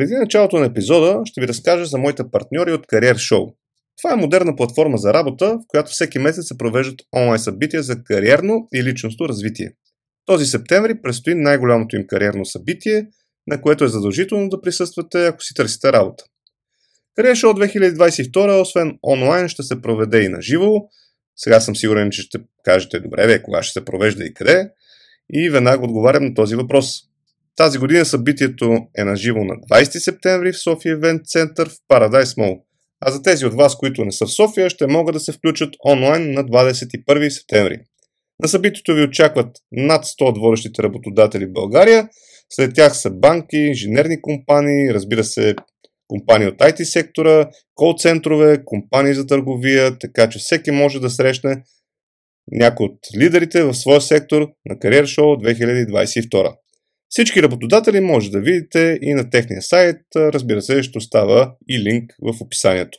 Преди началото на епизода ще ви разкажа за моите партньори от Career Show. Това е модерна платформа за работа, в която всеки месец се провеждат онлайн събития за кариерно и личностно развитие. Този септември предстои най-голямото им кариерно събитие, на което е задължително да присъствате, ако си търсите работа. Career Show 2022, освен онлайн, ще се проведе и на живо. Сега съм сигурен, че ще кажете, добре, бе, кога ще се провежда и къде. И веднага отговарям на този въпрос. Тази година събитието е на живо на 20 септември в София Event Center в Paradise Mall. А за тези от вас, които не са в София, ще могат да се включат онлайн на 21 септември. На събитието ви очакват над 100 от водещите работодатели в България. След тях са банки, инженерни компании, разбира се, компании от IT сектора, кол-центрове, компании за търговия, така че всеки може да срещне някой от лидерите в своя сектор на Career Show 2022. Всички работодатели може да видите и на техния сайт, разбира се, ще остава и линк в описанието.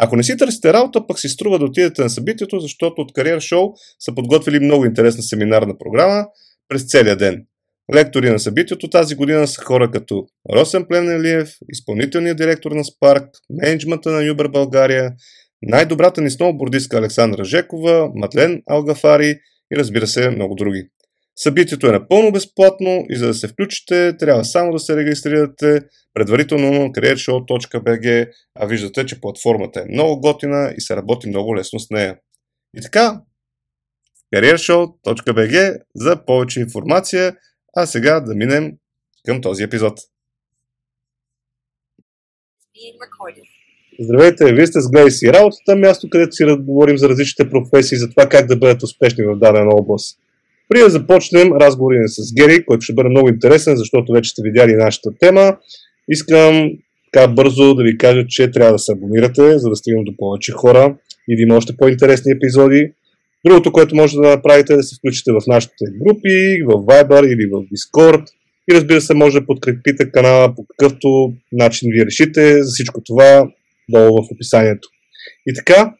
Ако не си търсите работа, пък си струва да отидете на събитието, защото от Career Show са подготвили много интересна семинарна програма през целия ден. Лектори на събитието тази година са хора като Росен Пленелиев, изпълнителният директор на Spark, менеджмента на Uber България, най-добрата ни сноубордистка Александра Жекова, Матлен Алгафари и разбира се много други. Събитието е напълно безплатно и за да се включите, трябва само да се регистрирате предварително на careershow.bg, а виждате, че платформата е много готина и се работи много лесно с нея. И така, careershow.bg за повече информация, а сега да минем към този епизод. Здравейте, вие сте с Гледай си работата, място където си говорим за различните професии, за това как да бъдат успешни в дадена област. При да започнем разговори с Гери, който ще бъде много интересен, защото вече сте видяли нашата тема, искам така бързо да ви кажа, че трябва да се абонирате, за да стигнем до повече хора и да има още по-интересни епизоди. Другото, което може да направите е да се включите в нашите групи, в Viber или в Discord. И разбира се, може да подкрепите канала по какъвто начин ви решите. За всичко това долу в описанието. И така,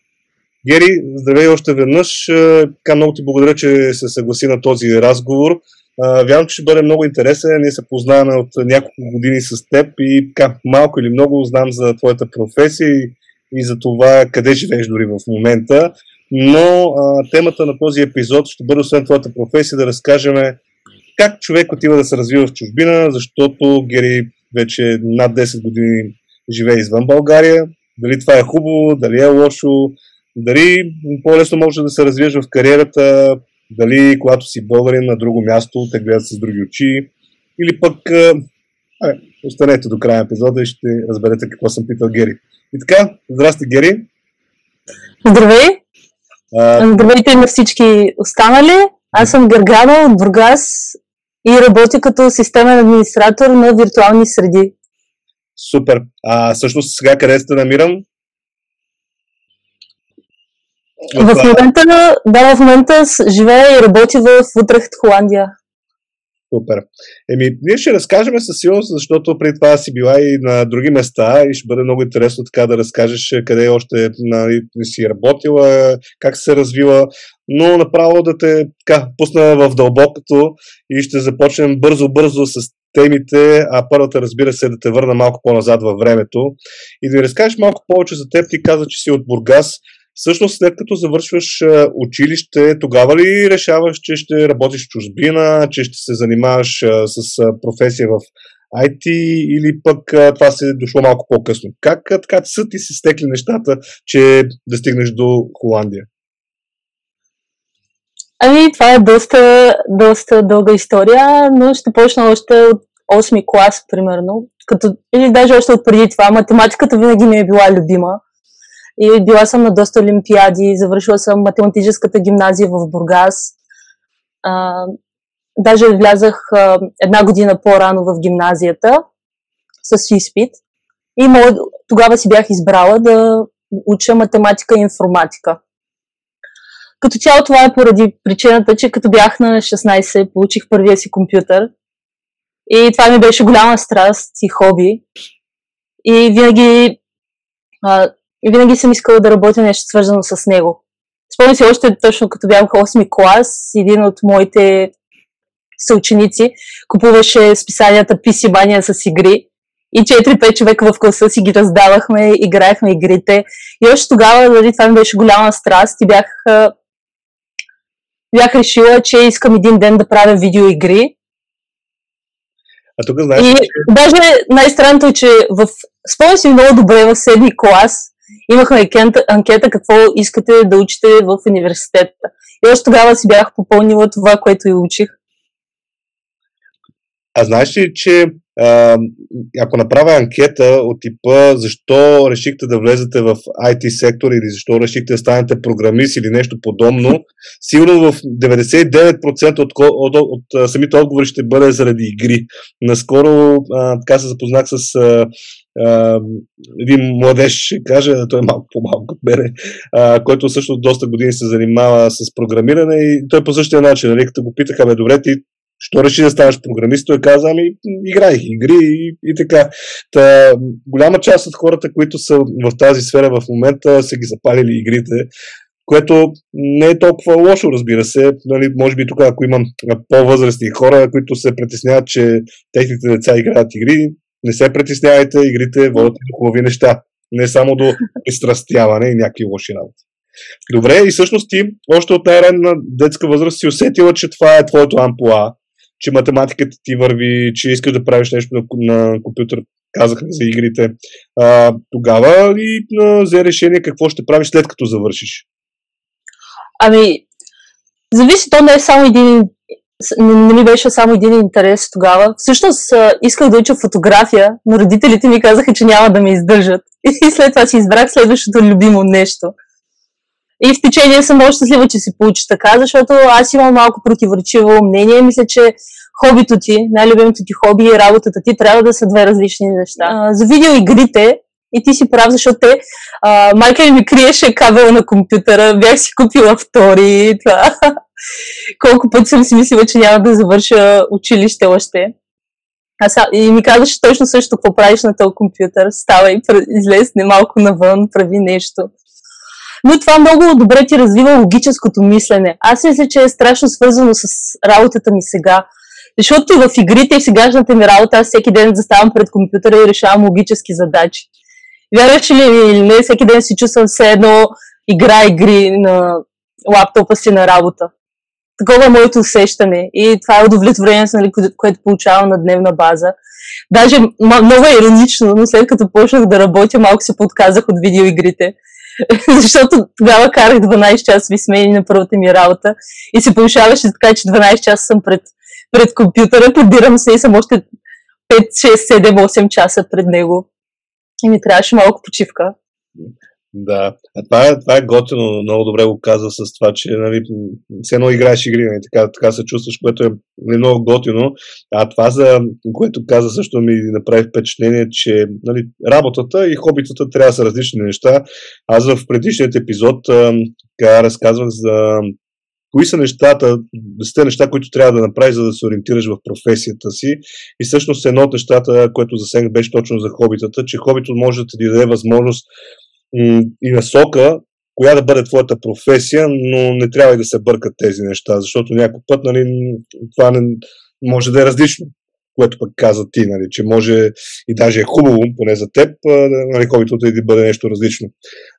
Гери, здравей още веднъж. Е, така много ти благодаря, че се съгласи на този разговор. Е, вярвам, че ще бъде много интересен. Ние се познаваме от няколко години с теб и така малко или много знам за твоята професия и, за това къде живееш дори в момента. Но а, темата на този епизод ще бъде освен твоята професия да разкажем как човек отива да се развива в чужбина, защото Гери вече над 10 години живее извън България. Дали това е хубаво, дали е лошо, дали по-лесно може да се развиеш в кариерата, дали когато си българин на друго място те гледат с други очи, или пък а, останете до края на епизода и ще разберете какво съм питал Гери. И така, здрасти Гери! Здравей! А... Здравейте на всички останали! Аз съм Гергана от Бургас и работя като системен администратор на виртуални среди. Супер! А всъщност сега къде се намирам? В момента, да, в момента живея и работя в Утрехт, Холандия. Супер. Еми, ние ще разкажем със сигурност, защото преди това си била и на други места и ще бъде много интересно така да разкажеш къде още нали, си работила, как се развила, но направо да те така, пусна в дълбокото и ще започнем бързо-бързо с темите, а първата разбира се е да те върна малко по-назад във времето и да ви разкажеш малко повече за теб. Ти каза, че си от Бургас. Всъщност, след като завършваш училище, тогава ли решаваш, че ще работиш в чужбина, че ще се занимаваш с професия в IT или пък това се е дошло малко по-късно? Как така са ти се стекли нещата, че да стигнеш до Холандия? Ами, това е доста, доста дълга история, но ще почна още от 8 клас, примерно. Като, или даже още от преди това. Математиката винаги ми е била любима. И била съм на доста олимпиади, завършила съм математическата гимназия в Бургас. А, даже влязах а, една година по-рано в гимназията с изпит. И мое, тогава си бях избрала да уча математика и информатика. Като цяло това е поради причината, че като бях на 16, получих първия си компютър. И това ми беше голяма страст и хоби. И винаги а, и винаги съм искала да работя нещо свързано с него. Спомням си още точно като бях в 8 клас, един от моите съученици купуваше списанията PC Mania с игри и 4-5 човека в класа си ги раздавахме, играехме игрите. И още тогава, дали това ми беше голяма страст и бях, бях решила, че искам един ден да правя видеоигри. А тук знаеш... И даже най-странното е, че в... спомням си много добре в седми клас имахме анкета, анкета какво искате да учите в университета. И още тогава си бях попълнила това, което и учих. А знаеш ли, че ако направя анкета от типа защо решихте да влезете в IT сектор или защо решихте да станете програмист или нещо подобно, сигурно в 99% от, от, от, от самите отговори ще бъде заради игри. Наскоро а, така се запознах с а, а, един младеж, ще кажа, той е малко по-малко от мене, а, който също доста години се занимава с програмиране и той по същия начин, нали, като го питаха, бе, добре, ти Що реши да станеш програмист? Той каза, ами играех игри и, и така. Та, голяма част от хората, които са в тази сфера в момента, са ги запалили игрите, което не е толкова лошо, разбира се. Нали, може би тук, ако имам по-възрастни хора, които се притесняват, че техните деца играят игри, не се притеснявайте, игрите водят до хубави неща. Не само до изтрастяване и някакви лоши работи. Добре, и всъщност ти още от най-ранна детска възраст си усетила, че това е твоето ампуа че математиката ти върви, че искаш да правиш нещо на, на компютър, казахме за игрите. А, тогава и а, взе решение какво ще правиш след като завършиш? Ами, зависи, то не е само един не, не ми беше само един интерес тогава. Всъщност исках да уча фотография, но родителите ми казаха, че няма да ме издържат. И след това си избрах следващото любимо нещо. И в течение съм много щастлива, че се получи така, защото аз имам малко противоречиво мнение. Мисля, че хобито ти, най-любимото ти хоби и работата ти трябва да са две различни неща. За видеоигрите и ти си прав, защото те, а, майка ми криеше кабела на компютъра, бях си купила втори. Това. Колко пъти съм си мислила, че няма да завърша училище още. А са, и ми казваше точно също какво правиш на този компютър. Става и излезне малко навън, прави нещо но това много добре ти развива логическото мислене. Аз мисля, че е страшно свързано с работата ми сега. Защото в игрите и в сегашната ми работа аз всеки ден заставам пред компютъра и решавам логически задачи. Вярваш ли или не, всеки ден си чувствам все едно игра игри на лаптопа си на работа. Такова е моето усещане и това е удовлетворението, нали, което получавам на дневна база. Даже много е иронично, но след като почнах да работя, малко се подказах от видеоигрите. защото тогава карах 12 часови смени на първата ми работа и се повишаваше така, че 12 часа съм пред, пред компютъра, подбирам се и съм още 5, 6, 7, 8 часа пред него. И ми трябваше малко почивка. Да, а това това е готино, много добре го каза с това, че нали, все едно играеш игри, нали, така, така се чувстваш, което е нали, много готино. А това, за което каза също ми направи впечатление, че нали, работата и хобитата трябва да са различни неща. Аз в предишният епизод така, разказвах за кои са нещата, десете неща, които трябва да направиш, за да се ориентираш в професията си. И всъщност едно от нещата, което засегнах, беше точно за хобитата, че хобито може да ти даде възможност и насока, коя да бъде твоята професия, но не трябва и да се бъркат тези неща, защото някой път нали, това не, може да е различно, което пък каза ти, нали, че може и даже е хубаво, поне за теб, нали, хобито да бъде нещо различно.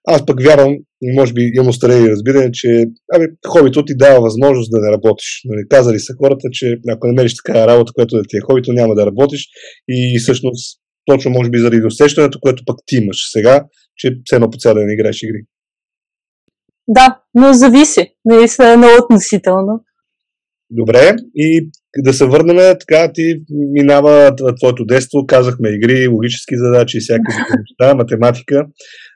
Аз пък вярвам, може би имам старе разбиране, че ами, хобито ти дава възможност да не работиш. Нали, казали са хората, че ако намериш такава работа, която да ти е хобито, няма да работиш и всъщност точно може би заради усещането, което пък ти имаш сега, че все едно по цял ден играеш игри. Да, но зависи. Наистина е много относително. Добре, и да се върнем, така ти минава твоето детство, казахме игри, логически задачи, всякакви неща, математика.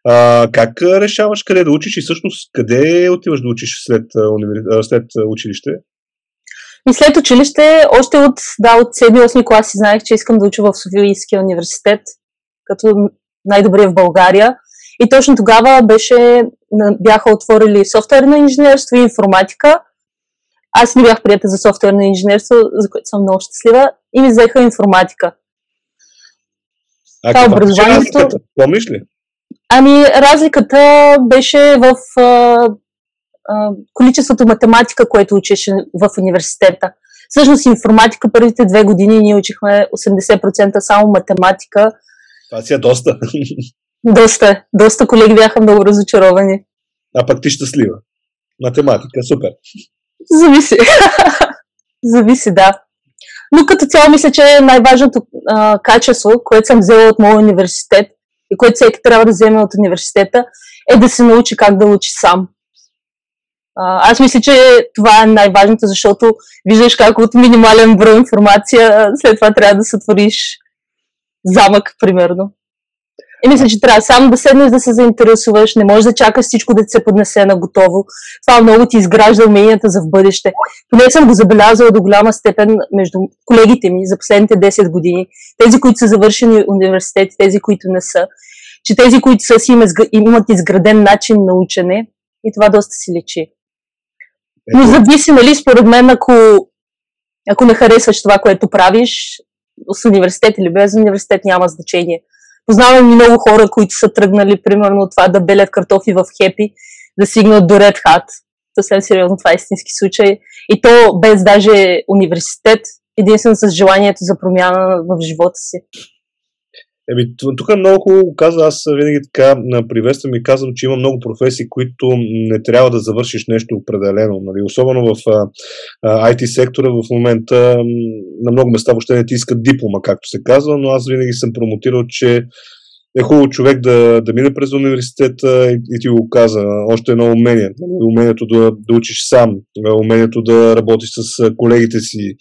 А, как решаваш къде да учиш и всъщност къде отиваш да учиш след, след училище? И след училище, още от, да, от 7-8 класи знаех, че искам да уча в Софийския университет, като най-добрия в България. И точно тогава беше, бяха отворили софтуерно инженерство и информатика. Аз не бях прията за софтуерно инженерство, за което съм много щастлива, и ми взеха информатика. А това образованието... Помниш ли? Ами, разликата беше в а, а, количеството математика, което учеше в университета. Всъщност информатика първите две години ние учихме 80% само математика. Това си е доста. Доста, доста колеги бяха много разочаровани. А пък ти щастлива. Математика, супер. Зависи. Зависи, да. Но като цяло мисля, че най-важното а, качество, което съм взела от моя университет и което всеки трябва да вземе от университета, е да се научи как да учи сам. А, аз мисля, че това е най-важното, защото виждаш как от минимален брой информация след това трябва да сътвориш замък, примерно. И мисля, че трябва само да седнеш да се заинтересуваш, не можеш да чакаш всичко да ти се поднесе на готово. Това много ти изгражда уменията за в бъдеще. Поне съм го забелязала до голяма степен между колегите ми за последните 10 години. Тези, които са завършени университети, тези, които не са. Че тези, които са си имат изграден начин на учене и това доста си лечи. Но зависи, нали, според мен, ако, ако не харесваш това, което правиш, с университет или без университет няма значение. Познавам и много хора, които са тръгнали, примерно, от това да белят картофи в хепи, да стигнат до Red Hat. Съвсем сериозно, това е истински случай. И то без даже университет, единствено с желанието за промяна в живота си. Еми, тук много хубаво каза, аз винаги така приветствам и казвам, че има много професии, които не трябва да завършиш нещо определено. Нали? Особено в IT сектора в момента на много места въобще не ти искат диплома, както се казва, но аз винаги съм промотирал, че е хубаво човек да, да мине през университета и, и ти го каза. Още едно умение. Нали? Умението да, да учиш сам, умението да работиш с колегите си,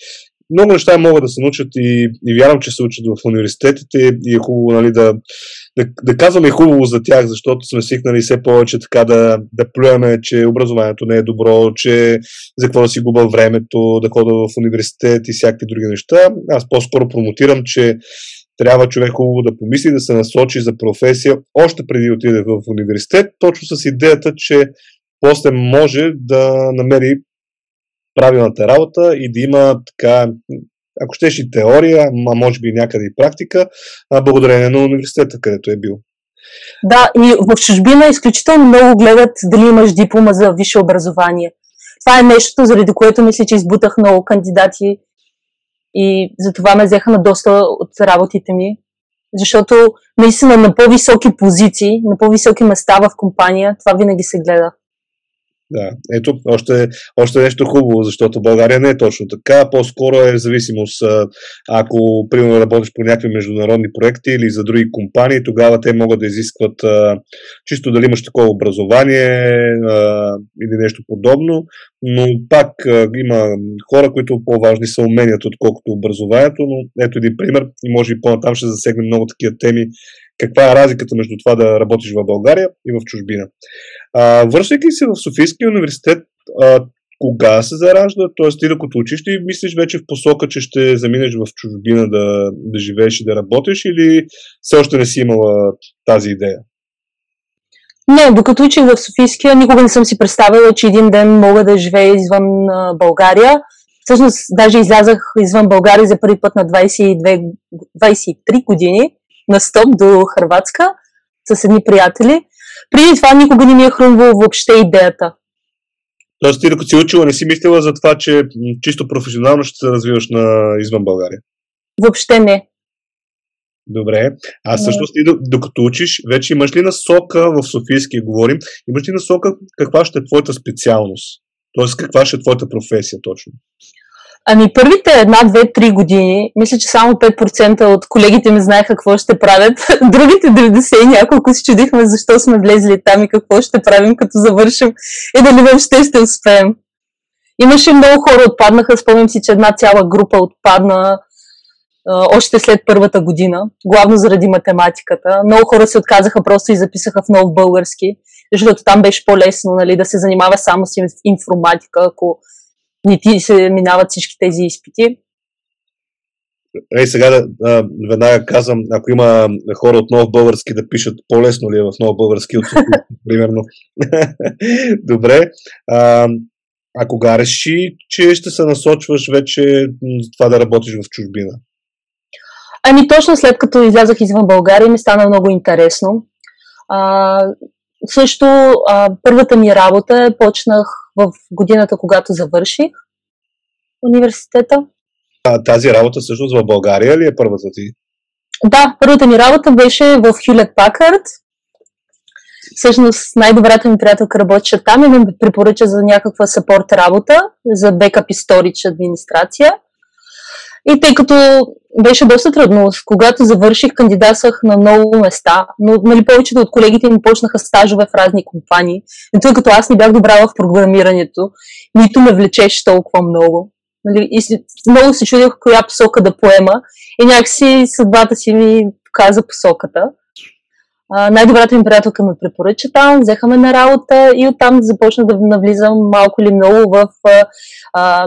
много неща могат да се научат и, и вярвам, че се учат в университетите и е хубаво нали, да, да, да казваме хубаво за тях, защото сме свикнали все повече така да, да плюеме, че образованието не е добро, че за какво да си губа времето, да хода в университет и всякакви други неща. Аз по-скоро промотирам, че трябва човек хубаво да помисли, да се насочи за професия още преди да отиде в университет, точно с идеята, че после може да намери правилната работа и да има така, ако щеш и теория, а може би някъде и практика, благодарение на университета, където е бил. Да, и в чужбина изключително много гледат дали имаш диплома за висше образование. Това е нещо, заради което мисля, че избутах много кандидати и за това ме взеха на доста от работите ми. Защото наистина на по-високи позиции, на по-високи места в компания, това винаги се гледа. Да, ето още, още нещо хубаво, защото България не е точно така. По-скоро е зависимост. Ако, примерно, работиш по някакви международни проекти или за други компании, тогава те могат да изискват чисто дали имаш такова образование или нещо подобно. Но пак има хора, които по-важни са уменията, отколкото образованието. Но ето един пример и може и по-натам ще засегнем много такива теми, каква е разликата между това да работиш в България и в чужбина. А, връщайки се в Софийския университет, а, кога се заражда? Тоест ти докато учиш и мислиш вече в посока, че ще заминеш в чужбина да, да живееш и да работиш или все още не си имала тази идея? Не, докато учих в Софийския, никога не съм си представила, че един ден мога да живея извън България. Всъщност, даже излязах извън България за първи път на 22, 23 години на стоп до Хрватска с едни приятели. Преди това никога не ми е хрумвало въобще идеята. Тоест ти докато си учила не си мислила за това, че чисто професионално ще се развиваш на извън България? Въобще не. Добре. А всъщност ти докато учиш, вече имаш ли насока в Софийския говорим, имаш ли насока каква ще е твоята специалност? Тоест каква ще е твоята професия точно? Ами първите една, две, три години, мисля, че само 5% от колегите ми знаеха какво ще правят. Другите 90 и няколко си чудихме защо сме влезли там и какво ще правим като завършим и дали въобще ще успеем. Имаше много хора отпаднаха, спомням си, че една цяла група отпадна още след първата година, главно заради математиката. Много хора се отказаха просто и записаха в нов български, защото там беше по-лесно нали, да се занимава само с информатика, ако не ти се минават всички тези изпити. Ей, сега да, а, веднага казвам, ако има хора от нов български да пишат, по-лесно ли е в нов български от примерно. Добре. А, а кога реши, че ще се насочваш вече за това да работиш в чужбина? Ами точно след като излязах извън България ми стана много интересно. А, също а, първата ми работа почнах в годината, когато завърших. университета. А тази работа всъщност в България ли е първата ти? Да, първата ми работа беше в Hewlett Packard. Всъщност най-добрата ми приятелка работеше там и ми препоръча за някаква сапорт работа, за бекап и сторич администрация. И тъй като беше доста трудно, когато завърших, кандидатствах на много места, но нали, повечето от колегите ми почнаха стажове в разни компании. И тъй като аз не бях добра в програмирането, нито ме влечеше толкова много. Нали, и много се чудих коя посока да поема и някакси съдбата си ми каза посоката. А, най-добрата ми приятелка ме препоръча там, взеха ме на работа и оттам започнах да навлизам малко или много в а,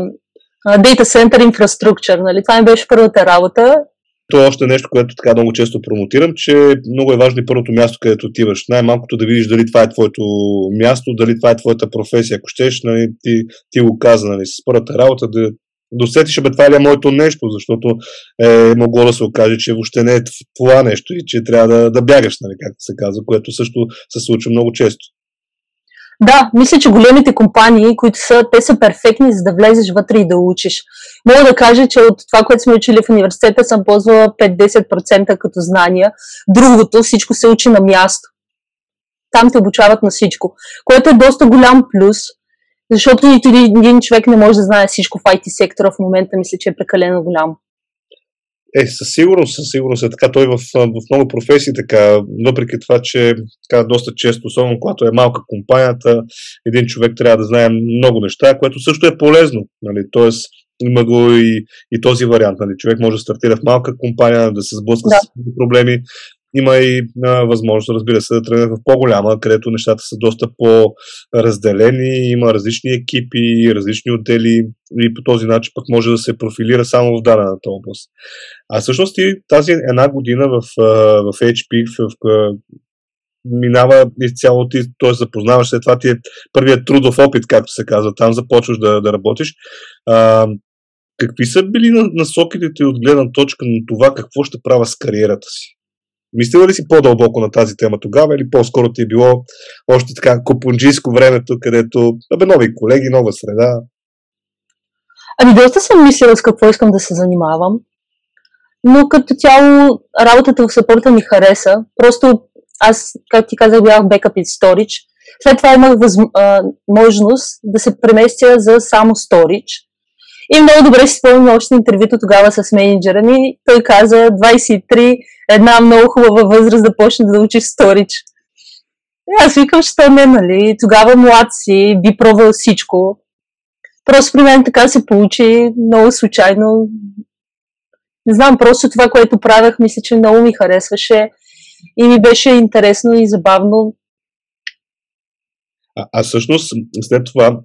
Data Center Infrastructure. Нали? Това ми беше първата работа. То е още нещо, което така много често промотирам, че много е важно и първото място, където отиваш. Най-малкото да видиш дали това е твоето място, дали това е твоята професия. Ако щеш, нали, ти, ти го каза, нали, с първата работа да досетиш, бе, това ли е моето нещо, защото е могло да се окаже, че въобще не е това нещо и че трябва да, да бягаш, нали, както се казва, което също се случва много често. Да, мисля, че големите компании, които са, те са перфектни, за да влезеш вътре и да учиш. Мога да кажа, че от това, което сме учили в университета, съм ползвала 5-10% като знания. Другото, всичко се учи на място. Там те обучават на всичко, което е доста голям плюс, защото нито един човек не може да знае всичко в IT сектора в момента, мисля, че е прекалено голям. Е, със сигурност, със сигурност е така. Той в, в много професии така, въпреки това, че така, доста често, особено когато е малка компанията, един човек трябва да знае много неща, което също е полезно. Нали? Тоест, има го и, и този вариант. Нали? Човек може да стартира в малка компания, да се сблъска да. с проблеми, има и а, възможност, разбира се, да тръгне в по-голяма, където нещата са доста по-разделени, има различни екипи, различни отдели и по този начин пък може да се профилира само в дадената област. А всъщност и тази една година в, в HP, в, в минава изцяло ти, т.е. запознаваш се, това ти е първият трудов опит, както се казва, там започваш да, да работиш. А, какви са били насоките ти от гледна точка на това какво ще правя с кариерата си? Мислила ли си по-дълбоко на тази тема тогава или по-скоро ти е било още така купунджийско времето, където абе, нови колеги, нова среда? Ами доста съм мислила с какво искам да се занимавам, но като цяло работата в сапорта ми хареса. Просто аз, както ти казах, бях backup и storage. След това имах възможност да се преместя за само storage. И много добре си спомням още интервюто тогава с менеджера ми. Той каза 23, една много хубава възраст да почне да учиш сторич. И аз викам, що не, нали? Тогава млад си, би пробвал всичко. Просто при мен така се получи много случайно. Не знам, просто това, което правях, мисля, че много ми харесваше и ми беше интересно и забавно. А, а всъщност, след това,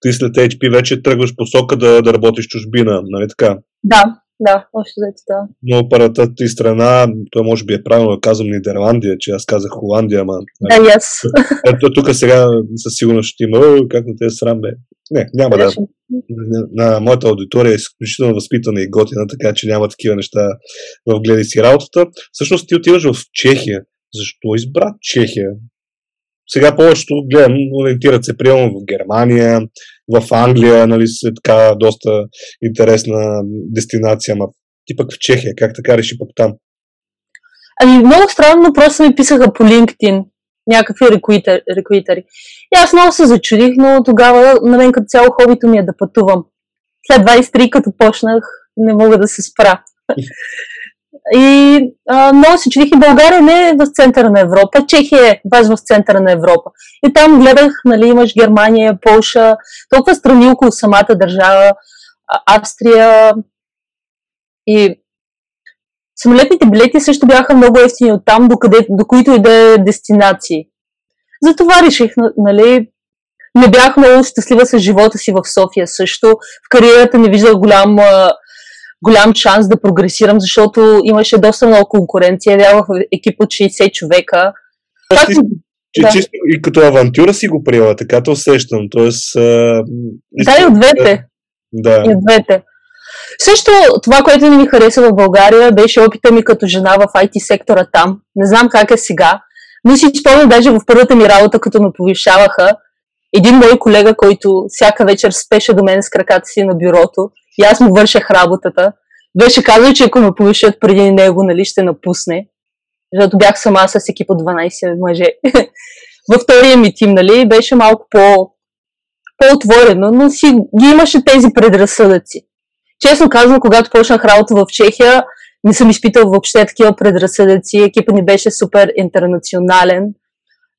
ти след HP вече тръгваш посока да, да работиш чужбина, нали така? Да, да, още взето, да. Но първата ти страна, той може би е правилно да казвам Нидерландия, че аз казах Холандия, ама... Да, и аз. Ето тук сега със сигурност ще има, как на те срам, бе. Не, няма да. На, на моята аудитория е изключително възпитана и готина, така че няма такива неща в гледай си работата. Всъщност ти отиваш в Чехия. Защо избра Чехия? Сега повечето, гледам, ориентират се приемно в Германия, в Англия, нали, се така доста интересна дестинация, ама ти пък в Чехия, как така реши пък там? Ами много странно, просто ми писаха по LinkedIn някакви рекуитери. И аз много се зачудих, но тогава на мен като цяло хобито ми е да пътувам. След 23, като почнах, не мога да се спра. И а, много се чудих и България не е в центъра на Европа, Чехия е баш в центъра на Европа. И там гледах, нали, имаш Германия, Полша, толкова страни около самата държава, Австрия и самолетните билети също бяха много ефтини от там, до, къде, до които и да е дестинации. Затова реших, нали, не бях много щастлива с живота си в София също. В кариерата не виждах голям голям шанс да прогресирам, защото имаше доста много конкуренция. Бях в екип от 60 човека. Как... Че, да. чисто и като авантюра си го приела, така те усещам. Тоест, а... Да, и от двете. Да. И от двете. Също това, което ми хареса в България, беше опита ми като жена в IT сектора там. Не знам как е сега, но си спомням даже в първата ми работа, като ме повишаваха, един мой колега, който всяка вечер спеше до мен с краката си на бюрото и аз му вършах работата, беше казал, че ако ме повишат преди него, нали, ще напусне. Защото бях сама с екип от 12 мъже. Във втория ми тим, нали, беше малко по, по-отворено, но си ги имаше тези предразсъдъци. Честно казвам, когато почнах работа в Чехия, не съм изпитал въобще такива предразсъдъци. Екипът ни беше супер интернационален.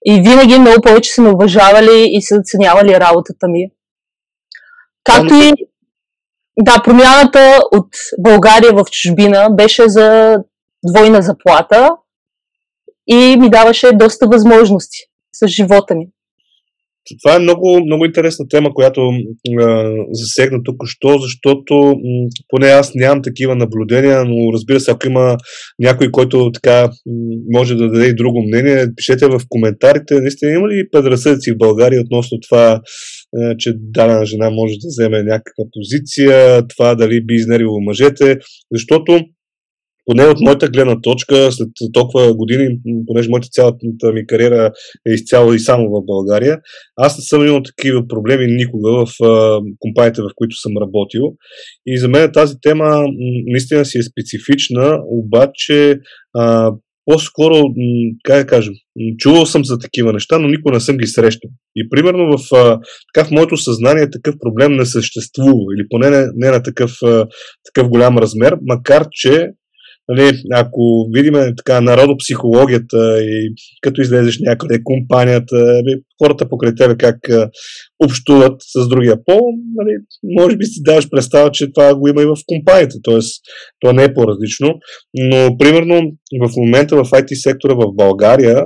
И винаги много повече са ме уважавали и са оценявали работата ми. Както и да, промяната от България в чужбина беше за двойна заплата и ми даваше доста възможности с живота ми. Това е много, много интересна тема, която а, засегна тук що, защото поне аз нямам такива наблюдения, но разбира се, ако има някой, който така може да даде и друго мнение, пишете в коментарите. Наистина има ли предразсъдици в България относно това, а, че дадена жена може да вземе някаква позиция, това дали би изнерило мъжете, защото поне от моята гледна точка, след толкова години, понеже моята цялата ми кариера е изцяло и само в България, аз не съм имал такива проблеми никога в компаниите, в които съм работил. И за мен тази тема наистина си е специфична, обаче а, по-скоро, как да кажем, чувал съм за такива неща, но никога не съм ги срещал. И примерно в, така, в моето съзнание такъв проблем не съществува, или поне не, не на такъв, такъв голям размер, макар че нали, ако видим така народопсихологията и като излезеш някъде, компанията, нали, хората покрай тебе как общуват с другия пол, нали, може би си даваш представа, че това го има и в компанията, т.е. това не е по-различно. Но, примерно, в момента в IT сектора в България,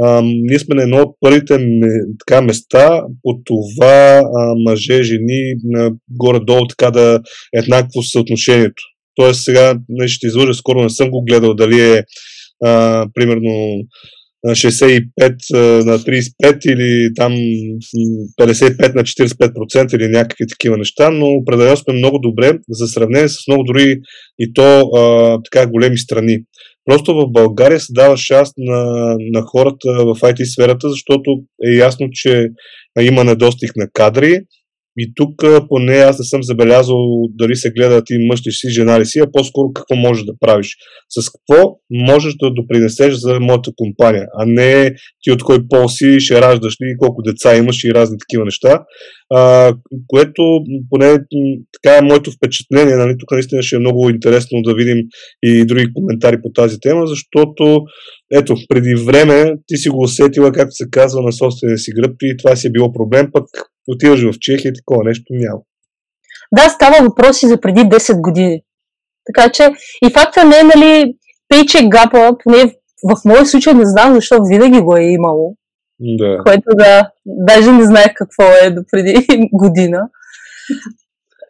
а, ние сме на едно от първите така, места по това а, мъже, жени, горе-долу така да еднакво съотношението. Тоест сега не ще излъжа, скоро не съм го гледал дали е а, примерно 65 на 35 или там 55 на 45% или някакви такива неща, но определено сме много добре за сравнение с много дори и то а, така големи страни. Просто в България се дава шанс на, на хората в IT сферата, защото е ясно, че има недостиг на кадри, и тук поне аз не съм забелязал дали се гледа ти мъж ли си, жена ли си, а по-скоро какво можеш да правиш. С какво можеш да допринесеш за моята компания, а не ти от кой пол си, ще раждаш ли, колко деца имаш и разни такива неща. А, което поне така е моето впечатление. Нали? Тук наистина ще е много интересно да видим и други коментари по тази тема, защото ето, преди време ти си го усетила, както се казва, на собствения си гръб и това си е било проблем, пък отиваш в Чехия такова нещо няма. Да, става въпроси за преди 10 години. Така че и факта не е, нали, пейчек гапа, поне в моя случай не знам защо винаги го е имало. Да. Което да, даже не знаех какво е до преди година.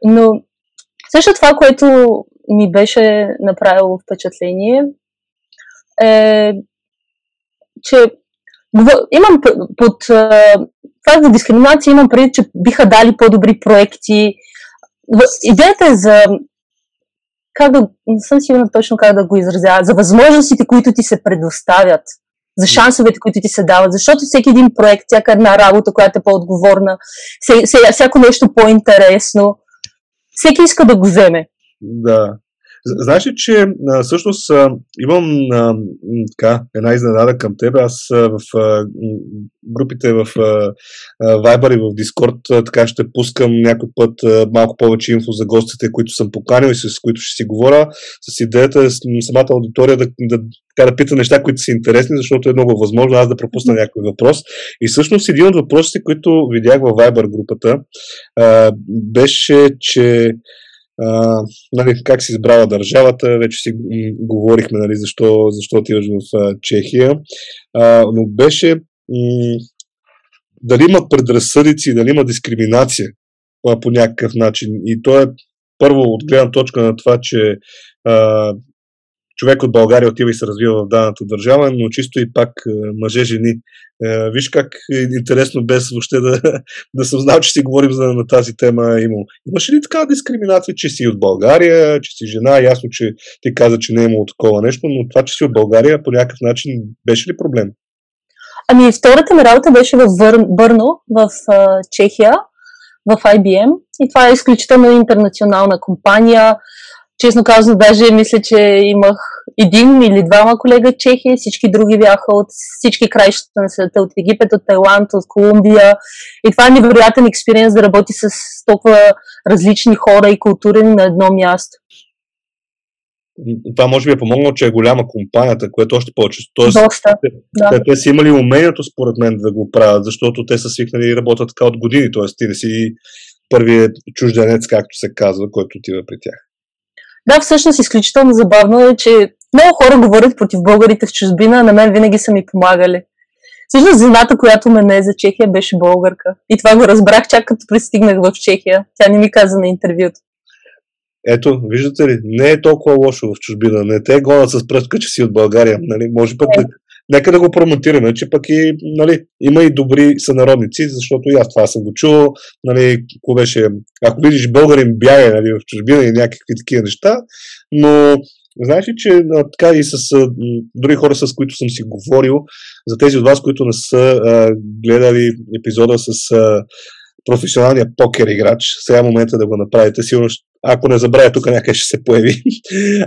Но също това, което ми беше направило впечатление, е, че имам под това за дискриминация имам преди, че биха дали по-добри проекти. Идеята е за как да, не съм сигурна точно как да го изразя, за възможностите, които ти се предоставят, за шансовете, които ти се дават, защото всеки един проект, всяка една работа, която е по-отговорна, всяко нещо по-интересно, всеки иска да го вземе. Да. Знаеш ли, че а, всъщност а, имам а, така, една изненада към теб. Аз а, в а, групите в а, Viber и в Discord а, така ще пускам някой път а, малко повече инфо за гостите, които съм поканил и с които ще си говоря, с идеята самата аудитория да, да, така, да пита неща, които са интересни, защото е много възможно аз да пропусна някой въпрос. И всъщност един от въпросите, които видях в Viber групата, а, беше, че а, нали, как си избрала държавата, вече си говорихме нали, защо, защо отиваш в а, Чехия, а, но беше м- дали има предразсъдици, дали има дискриминация а, по някакъв начин. И то е първо от гледна точка на това, че а, човек от България отива и се развива в даната държава, но чисто и пак мъже, жени. Виж как е интересно без въобще да, да съм знал, че си говорим за на тази тема. Има. Имаше ли така дискриминация, че си от България, че си жена? Ясно, че ти каза, че не е имало такова нещо, но това, че си от България по някакъв начин беше ли проблем? Ами, втората ми работа беше в Вър... Бърно, в Чехия, в IBM. И това е изключително интернационална компания. Честно казано, даже мисля, че имах един или двама колега чехи, всички други бяха от всички краищата на света, от Египет, от Тайланд, от Колумбия. И това е невероятен експириенс да работи с толкова различни хора и култури на едно място. Това може би е помогнало, че е голяма компанията, което още повече. Тоест, Доста, те, да. те, те са имали умението, според мен, да го правят, защото те са свикнали и работят така от години. Тоест, ти не си първият чужденец, както се казва, който отива при тях. Да, всъщност изключително забавно е, че много хора говорят против българите в чужбина, а на мен винаги са ми помагали. Всъщност жената, която ме не е за Чехия, беше българка. И това го разбрах чак като пристигнах в Чехия. Тя не ми каза на интервюто. Ето, виждате ли, не е толкова лошо в чужбина. Не те гонят с пръстка, че си от България. Нали? Може пък да, нека да го промотираме, че пък и, нали, има и добри сънародници, защото и аз това съм го чул. Нали, ако, беше, ако видиш българин бягай нали, в чужбина и някакви такива неща, но Знаеш ли, че така и с други хора, с които съм си говорил, за тези от вас, които не са а, гледали епизода с а, професионалния покер играч, сега е момента да го направите. Сигурно, ако не забравя, тук някъде ще се появи.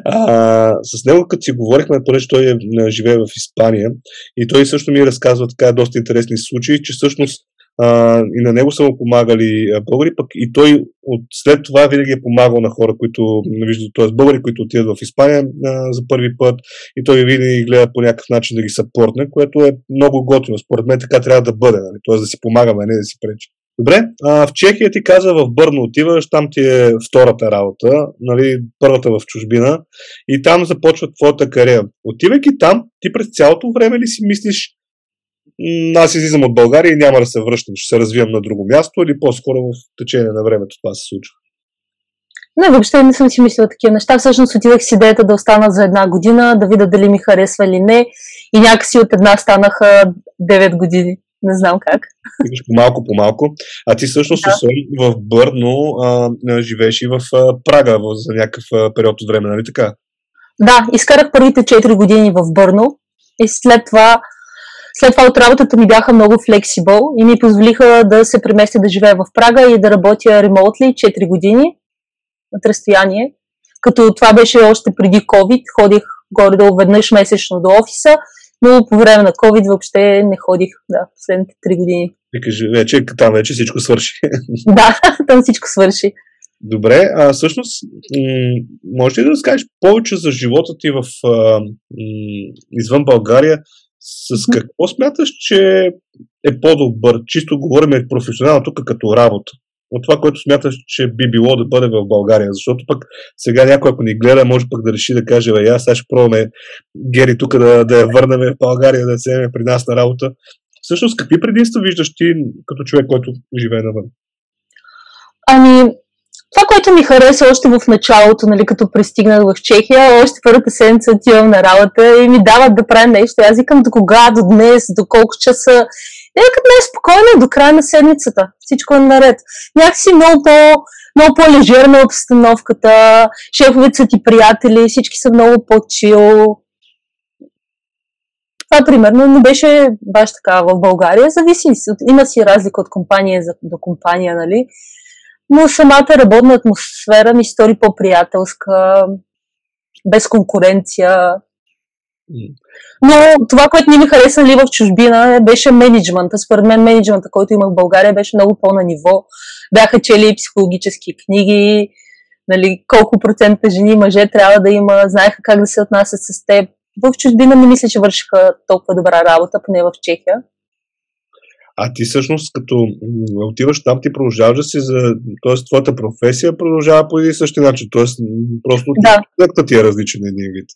А, с него, като си говорихме, понеже той е, живее в Испания, и той също ми разказва така доста интересни случаи, че всъщност а, и на него са му помагали българи, пък и той от след това винаги е помагал на хора, които виждат, т.е. българи, които отидат в Испания а, за първи път и той винаги гледа по някакъв начин да ги съпортне, което е много готино. Според мен така трябва да бъде, нали? т.е. да си помагаме, не да си пречи. Добре, а в Чехия ти каза в Бърно отиваш, там ти е втората работа, нали, първата в чужбина и там започва твоята кариера. Отивайки там, ти през цялото време ли си мислиш, аз излизам от България и няма да се връщам, ще се развивам на друго място или по-скоро в течение на времето това се случва? Не, въобще не съм си мислила такива неща. Всъщност отидах с идеята да остана за една година, да видя дали ми харесва или не. И някакси от една станаха 9 години. Не знам как. По-малко, по-малко. А ти всъщност, да. освен в Бърно, а, живееш и в а, Прага за някакъв а, период от време, нали така? Да, изкарах първите 4 години в Бърно и след това след това от работата ми бяха много флексибъл и ми позволиха да се преместя да живея в Прага и да работя ремонтли 4 години от разстояние. Като това беше още преди COVID, ходих горе-долу веднъж месечно до офиса, но по време на COVID въобще не ходих, да, последните 3 години. И вече, там вече всичко свърши. да, там всичко свърши. Добре, а всъщност, м- може ли да разкажеш повече за живота ти в, а, м- извън България? С какво смяташ, че е по-добър? Чисто говорим професионално тук като работа. От това, което смяташ, че би било да бъде в България. Защото пък сега някой, ако ни гледа, може пък да реши да каже, бе, аз сега ще пробваме Гери тук да, да я върнем в България, да се при нас на работа. Всъщност, какви предимства виждаш ти като човек, който живее навън? Ами, това, което ми хареса още в началото, нали, като пристигнах в Чехия, още първата седмица отивам на работа и ми дават да правя нещо. Аз викам до кога, до днес, до колко часа. И като не е спокойно до края на седмицата. Всичко е наред. Някакси много по, много по-лежерна обстановката, шефовете са ти приятели, всички са много по-чил. Това, примерно, не беше баш така в България. Зависи, има си разлика от компания до компания, нали? но самата работна атмосфера ми стори по-приятелска, без конкуренция. Но това, което не ми хареса ли в чужбина, беше менеджмента. Според мен менеджмента, който имах в България, беше много по-на ниво. Бяха чели психологически книги, нали, колко процента жени и мъже трябва да има, знаеха как да се отнасят с теб. В чужбина не мисля, че вършиха толкова добра работа, поне в Чехия. А ти всъщност, като отиваш там, ти продължаваш да си за... Тоест, твоята професия продължава по един същи начин. Тоест, просто да. ти е различен един вид.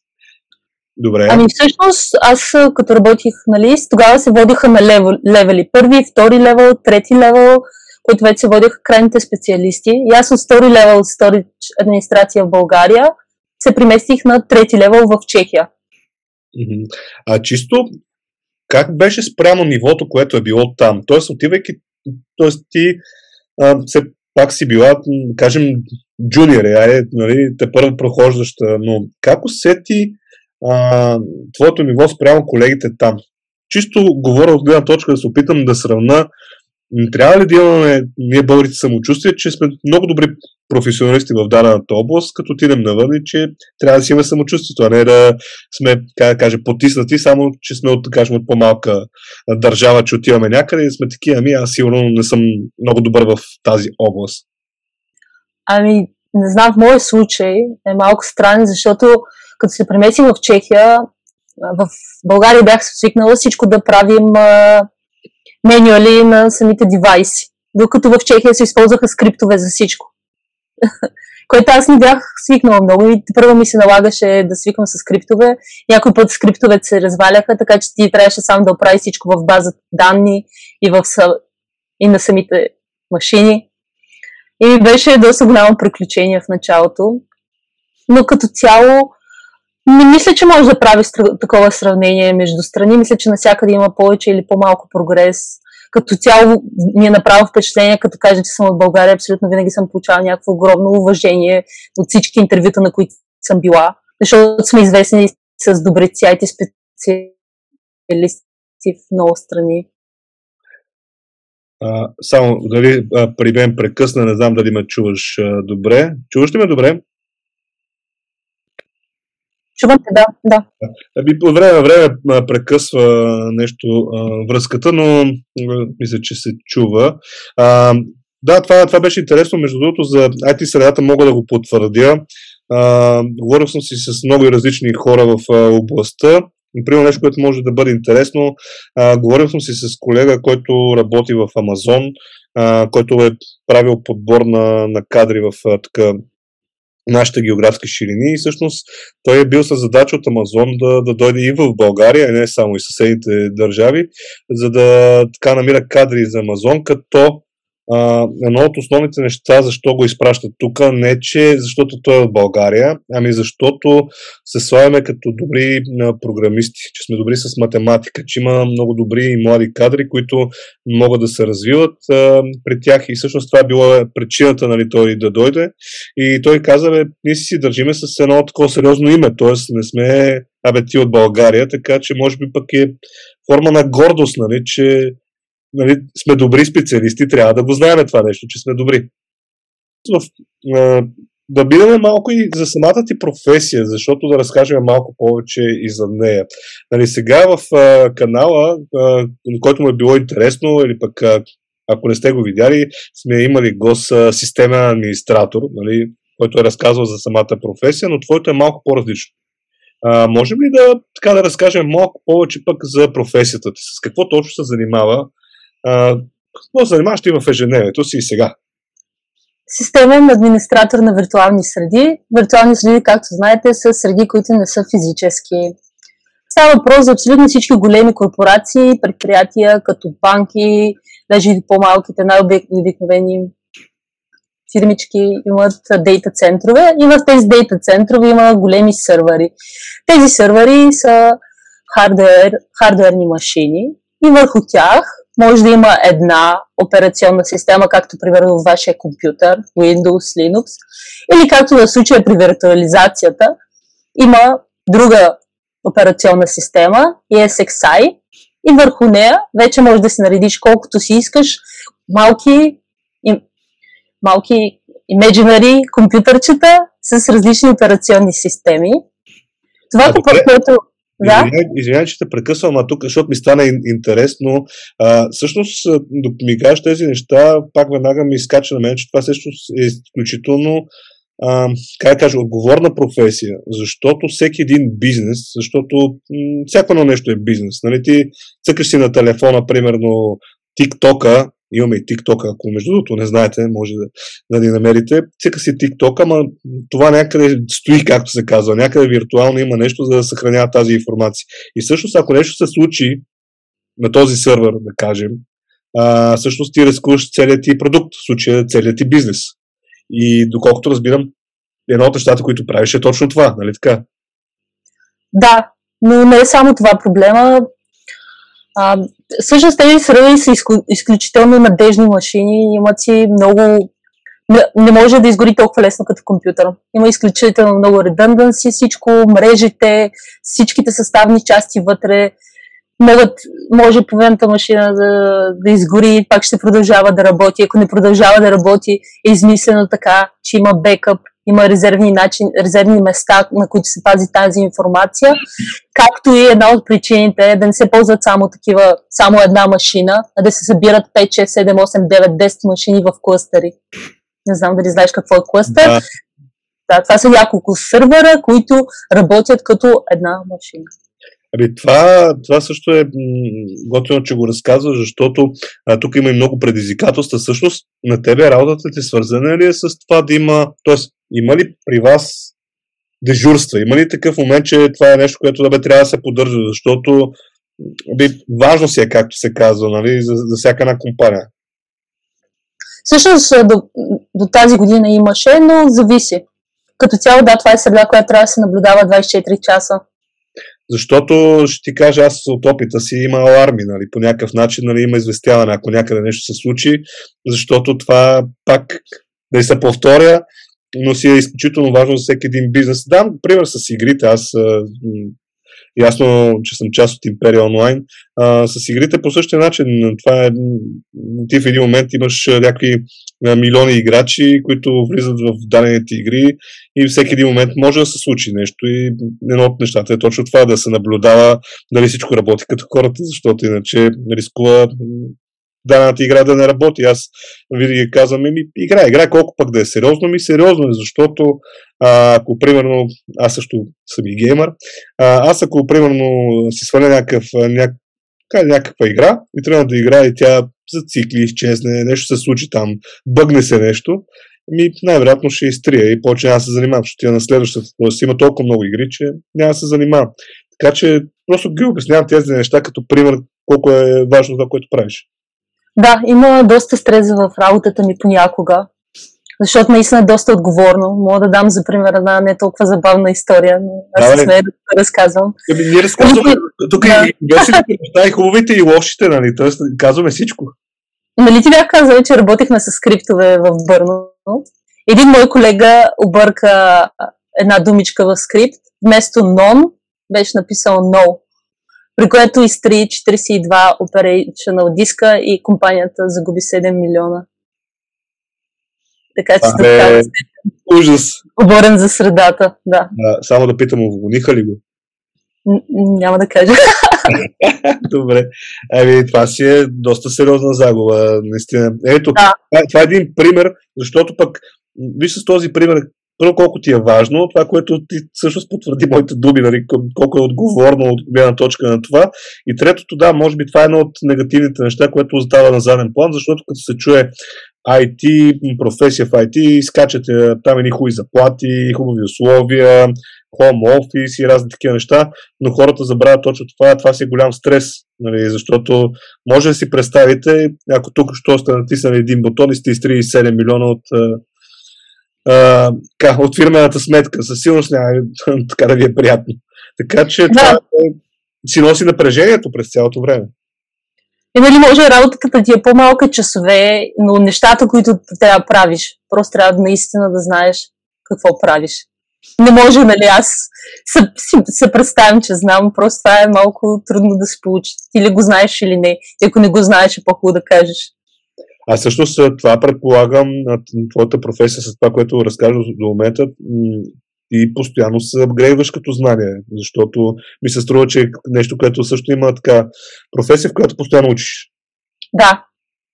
Добре. Ами всъщност, аз като работих на лист, тогава се водиха на левел, левели. Първи, втори левел, трети левел, които вече се водиха крайните специалисти. И аз от втори левел, втори администрация в България, се преместих на трети левел в Чехия. А чисто как беше спрямо нивото, което е било там? Тоест, отивайки, тоест ти а, все пак си била, кажем, джуниор, айде, нали, те първо прохождаща, но как усети а, твоето ниво спрямо колегите там? чисто говоря от гледна точка да се опитам да сравна трябва ли да имаме ние българите самочувствие, че сме много добри професионалисти в дадената област, като отидем навън и че трябва да си имаме самочувствието, а не да сме, как да кажа, потиснати, само че сме от, кажем, от по-малка държава, че отиваме някъде и сме такива, ами аз сигурно не съм много добър в тази област. Ами, не знам, в моят случай е малко странен, защото като се премесих в Чехия, в България бях свикнала всичко да правим менюали на самите девайси. Докато в Чехия се използваха скриптове за всичко. Което аз не бях свикнала много и първо ми се налагаше да свиквам с скриптове. Някой път скриптовете се разваляха, така че ти трябваше сам да оправи всичко в база данни и, в, и на самите машини. И беше доста голямо приключение в началото. Но като цяло не мисля, че може да прави такова сравнение между страни. Мисля, че навсякъде има повече или по-малко прогрес. Като цяло ми е направо впечатление, като кажа, че съм от България, абсолютно винаги съм получавала някакво огромно уважение от всички интервюта, на които съм била, защото сме известни с добри IT специалисти в много страни. А, само, дали а, при мен прекъсна, не знам дали ме чуваш а, добре. Чуваш ли ме добре? Чувам те, да, да. Аби, по време на време прекъсва нещо а, връзката, но мисля, че се чува. А, да, това, това беше интересно. Между другото, за IT средата мога да го потвърдя. А, говорил съм си с много различни хора в а, областта. Например, нещо, което може да бъде интересно. А, говорил съм си с колега, който работи в Амазон, който е правил подбор на, на кадри в така, нашите географски ширини. И всъщност той е бил със задача от Амазон да, да дойде и в България, не само и съседните държави, за да така намира кадри за Амазон, като а, едно от основните неща, защо го изпращат тук, не че защото той е от България, ами защото се славяме като добри а, програмисти, че сме добри с математика, че има много добри и млади кадри, които могат да се развиват а, при тях и всъщност това е била причината нали, той да дойде. И той каза, бе, ние си държиме с едно такова сериозно име, т.е. не сме абе ти от България, така че може би пък е форма на гордост, нали, че нали, сме добри специалисти, трябва да го знаем това нещо, че сме добри. В, а, да бидаме малко и за самата ти професия, защото да разкажем малко повече и за нея. Нали, сега в а, канала, а, който му е било интересно, или пък а, ако не сте го видяли, сме имали гост системен администратор, нали, който е разказвал за самата професия, но твоето е малко по-различно. А, можем ли да, така да разкажем малко повече пък за професията ти? С какво точно се занимава какво се занимаваш ти в ежедневието си и сега? Системен администратор на виртуални среди. Виртуални среди, както знаете, са среди, които не са физически. Става въпрос за абсолютно всички големи корпорации, предприятия, като банки, даже и по-малките, най-обикновени фирмички имат дейта центрове и в тези дейта центрове има големи сървъри. Тези сървъри са хардвер, хардверни машини и върху тях може да има една операционна система, както примерно в вашия компютър, Windows, Linux, или както в случая при виртуализацията, има друга операционна система, ESXi, и върху нея вече можеш да си наредиш колкото си искаш малки, малки imaginary компютърчета с различни операционни системи. Това, което да? Извинявай, че те прекъсвам, а тук, защото ми стана интересно. А, всъщност, докато ми кажеш тези неща, пак веднага ми изкача на мен, че това също е изключително а, как кажа, отговорна професия, защото всеки един бизнес, защото м- всяко едно нещо е бизнес. Нали? Ти цъкаш си на телефона, примерно, TikTok-а, Имаме и TikTok, ако между другото не знаете, може да, да ни намерите. Цика си TikTok, ама това някъде стои, както се казва. Някъде виртуално има нещо, за да съхранява тази информация. И всъщност, ако нещо се случи на този сървър, да кажем, а, всъщност ти рискуваш целият ти продукт, в случая целият ти бизнес. И доколкото разбирам, едно от нещата, които правиш е точно това, нали така? Да, но не е само това проблема. А, всъщност тези сървъри са изключително надежни машини, имат си много не, може да изгори толкова лесно като компютър. Има изключително много redundancy, всичко, мрежите, всичките съставни части вътре. могат, може половината машина да, да изгори, пак ще продължава да работи. Ако не продължава да работи, е измислено така, че има бекъп, има резервни, начин, резервни места, на които се пази тази информация, както и една от причините е да не се ползват само такива, само една машина, а да се събират 5, 6, 7, 8, 9, 10 машини в клъстери. Не знам дали знаеш какво е клъстер. Да. да, това са няколко сървъра, които работят като една машина. Ами това, това също е готино, че го разказваш, защото а, тук има и много предизвикателства. Всъщност на тебе работата ти свързана ли е с това да има, т.е. има ли при вас дежурства? Има ли такъв момент, че това е нещо, което да бе трябва да се поддържа, защото би, важно си е, както се казва, нали, за, за всяка една компания. Всъщност до, до тази година имаше, но зависи. Като цяло, да, това е среда, която трябва да се наблюдава 24 часа. Защото ще ти кажа, аз от опита си има аларми, нали, по някакъв начин нали, има известяване, ако някъде нещо се случи, защото това пак да се повторя, но си е изключително важно за всеки един бизнес. Дам пример с игрите. Аз ясно, че съм част от Империя онлайн. А, с игрите по същия начин. Това е, ти в един момент имаш някакви милиони играчи, които влизат в дадените игри и всеки един момент може да се случи нещо и едно от нещата е точно това да се наблюдава дали всичко работи като хората, защото иначе рискува дадената игра да не работи. Аз винаги казвам, ми, игра, игра, колко пък да е сериозно, ми сериозно е, защото а, ако примерно, аз също съм и геймър, а, аз ако примерно си сваля някакъв, няк, някаква игра и трябва да играе и тя зацикли, изчезне, нещо се случи там, бъгне се нещо, ми най-вероятно ще изтрия и повече да се занимавам, защото тя на следващата. Тоест има толкова много игри, че няма да се занимавам. Така че просто ги обяснявам тези неща като пример колко е важно това, което правиш. Да, има доста стрес в работата ми понякога, защото наистина е доста отговорно. Мога да дам за пример една не толкова забавна история, но аз да, се смея да разказвам. Ами, ние разказваме, тук да. и неща, и хубавите и лошите, нали? Тоест, казваме всичко. Нали ти бях казал, че работихме с скриптове в Бърно. Един мой колега обърка една думичка в скрипт. Вместо non беше написал no при което изтри 42 operational диска и компанията загуби 7 милиона. Така че това е ужас. Говорим за средата, да. А, само да питам, уволниха ли го? Н- няма да кажа. Добре. Ами, това си е доста сериозна загуба, наистина. Ето, да. това, това е един пример, защото пък, виж с този пример, първо колко ти е важно, това, което ти всъщност потвърди моите думи, нали, колко е отговорно от гледна точка на това. И третото, да, може би това е едно от негативните неща, което остава на заден план, защото като се чуе IT, професия в IT, скачате там едни хубави заплати, хубави условия, home office и разни такива неща, но хората забравят точно това, това си е голям стрес, нали, защото може да си представите, ако тук що сте натиснали един бутон и сте изтрили 7 милиона от а, така, от фирмената сметка. Със сигурност няма така да ви е приятно. Така че да. това е, си носи напрежението през цялото време. И нали може работата ти е по-малка часове, но нещата, които трябва да правиш, просто трябва наистина да знаеш какво правиш. Не може, нали, аз се, се, се представям, че знам, просто това е малко трудно да се получи. Ти ли го знаеш или не? И ако не го знаеш, е по-хубаво да кажеш. А всъщност това предполагам твоята професия с това, което разказваш до момента, и постоянно се апгрейдваш като знание, защото ми се струва, че е нещо, което също има така професия, в която постоянно учиш. Да,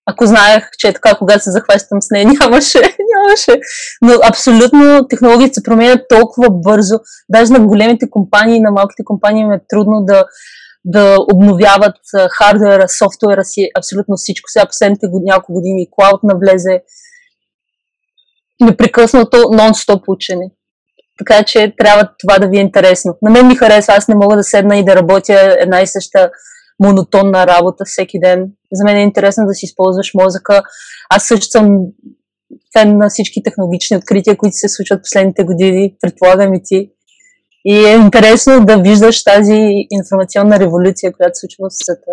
ако знаех, че е така, когато се захващам с нея, нямаше, нямаше. Но абсолютно технологиите се променят толкова бързо. Даже на големите компании, на малките компании е трудно да, да обновяват хардвера, софтуера си, абсолютно всичко. Сега последните няколко години клауд навлезе непрекъснато нон-стоп учене. Така че трябва това да ви е интересно. На мен ми харесва, аз не мога да седна и да работя една и съща монотонна работа всеки ден. За мен е интересно да си използваш мозъка. Аз също съм фен на всички технологични открития, които се случват последните години, предполагам и ти. И е интересно да виждаш тази информационна революция, която се случва в света.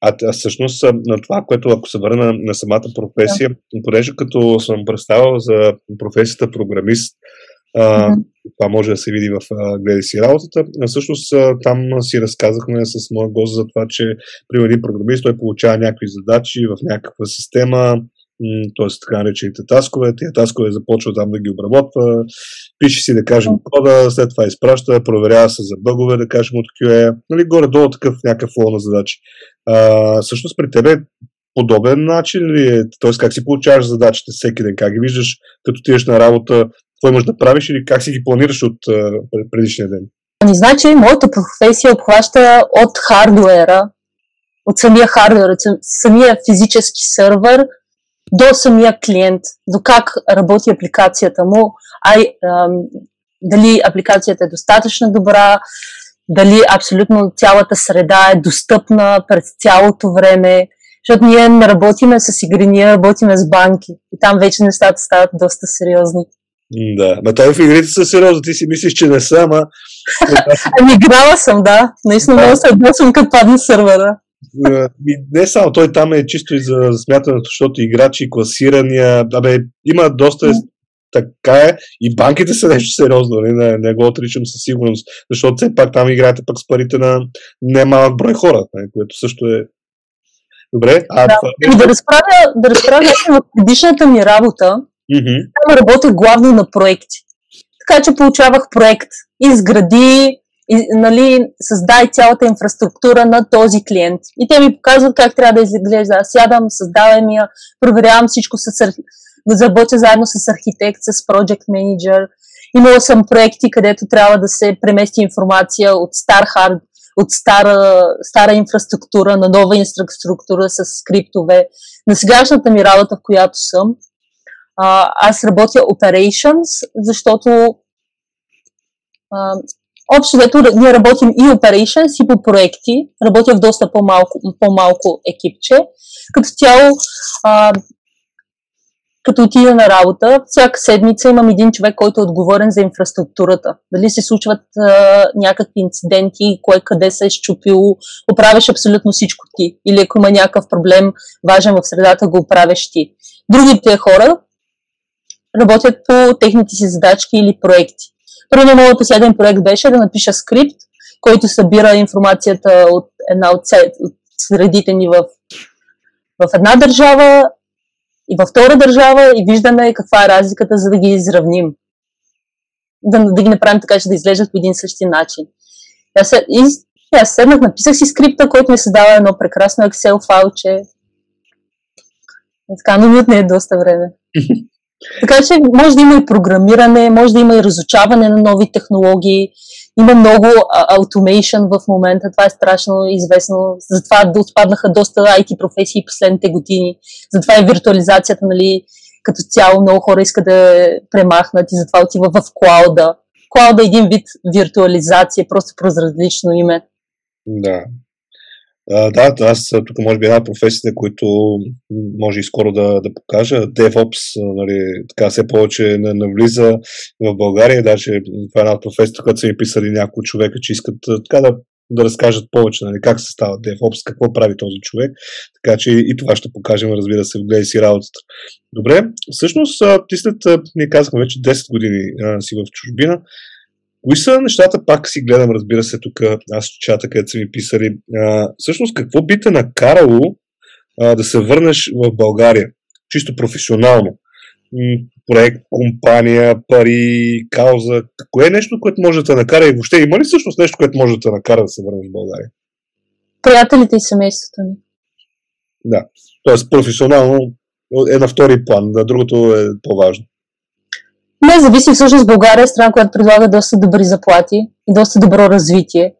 А, а всъщност на това, което ако се върна на, самата професия, да. понеже като съм представил за професията програмист, А, това може да се види в гледай си работата. А, всъщност там си разказахме с моя гост за това, че при един програмист той получава някакви задачи в някаква система, т.е. така наречените таскове. Тия таскове започва там да ги обработва, пише си, да кажем, кода, след това изпраща, проверява се за бъгове, да кажем, от QA. Нали, горе-долу такъв някакъв на задачи. А, всъщност при тебе подобен начин ли е? Т.е. как си получаваш задачите всеки ден? Как ги виждаш, като тиеш на работа? Какво имаш да правиш или как си ги планираш от предишния ден? Ами, значи, моята професия обхваща от хардуера, от самия хардуер, от самия физически сървър до самия клиент, до как работи апликацията му, а, дали апликацията е достатъчно добра, дали абсолютно цялата среда е достъпна през цялото време, защото ние не работиме с игри, ние работиме с банки. И там вече нещата стават доста сериозни. Да, ма той в игрите са сериозни, ти си мислиш, че не са, ама... ами играла съм, да. Наистина много се отблъсвам, като падне сървъра. Не само, той там е чисто и за смятането, защото играчи, класирания, абе, има доста така е. И банките са нещо сериозно, нали? не, не го отричам със сигурност, защото все пак там играете пък с парите на немалък брой хора, не? Нали, което също е Добре. А да, и да разправя, да разправя в предишната ми работа, mm-hmm. там работех главно на проекти. Така че получавах проект, изгради, и, нали, създай цялата инфраструктура на този клиент. И те ми показват как трябва да изглежда. Аз сядам, създавам я, проверявам всичко с заботя заедно с архитект, с project manager. Имала съм проекти, където трябва да се премести информация от стар хард, от стара, стара инфраструктура на нова инфраструктура с скриптове. На сегашната ми работа, в която съм, аз работя operations, защото общо взето ние работим и operations, и по проекти. Работя в доста по-малко, по-малко екипче. Като цяло а, като отида на работа, всяка седмица имам един човек, който е отговорен за инфраструктурата. Дали се случват а, някакви инциденти, кой къде се е щупил, оправяш абсолютно всичко ти. Или ако има някакъв проблем важен в средата, го оправяш ти. Другите хора работят по техните си задачки или проекти. Първо, моят последен проект беше да напиша скрипт, който събира информацията от една от, средите ни в, в една държава и във втора държава и виждаме каква е разликата, за да ги изравним. Да, да ги направим така, че да изглеждат по един същи начин. Аз, и, аз седнах, написах си скрипта, който ми създава едно прекрасно Excel файлче. И така, но не е доста време. Така че може да има и програмиране, може да има и разучаване на нови технологии. Има много automation в момента, това е страшно известно. Затова отпаднаха доста IT професии последните години. Затова и виртуализацията, нали, като цяло много хора искат да премахнат и затова отива в клауда. Клауда е един вид виртуализация, просто през различно име. Да, да, аз тук може би една професия, които може и скоро да, да покажа. DevOps, нали, така все повече навлиза в България. Даже това е една професия, която са ми писали няколко човека, че искат така да, да разкажат повече нали, как се става DevOps, какво прави този човек. Така че и това ще покажем, разбира се, в гледай си работата. Добре, всъщност ти след, ние казахме вече 10 години а, си в чужбина. Кои са нещата, пак си гледам, разбира се, тук аз чата, където са ми писали. А, всъщност, какво би те накарало а, да се върнеш в България? Чисто професионално. Проект, компания, пари, кауза. Кое е нещо, което може да те накара и въобще има ли всъщност нещо, което може да те накара да се върнеш в България? Приятелите и семейството ми. Да. Тоест професионално е на втори план, да другото е по-важно. Не, зависи всъщност България е страна, която предлага доста добри заплати и доста добро развитие.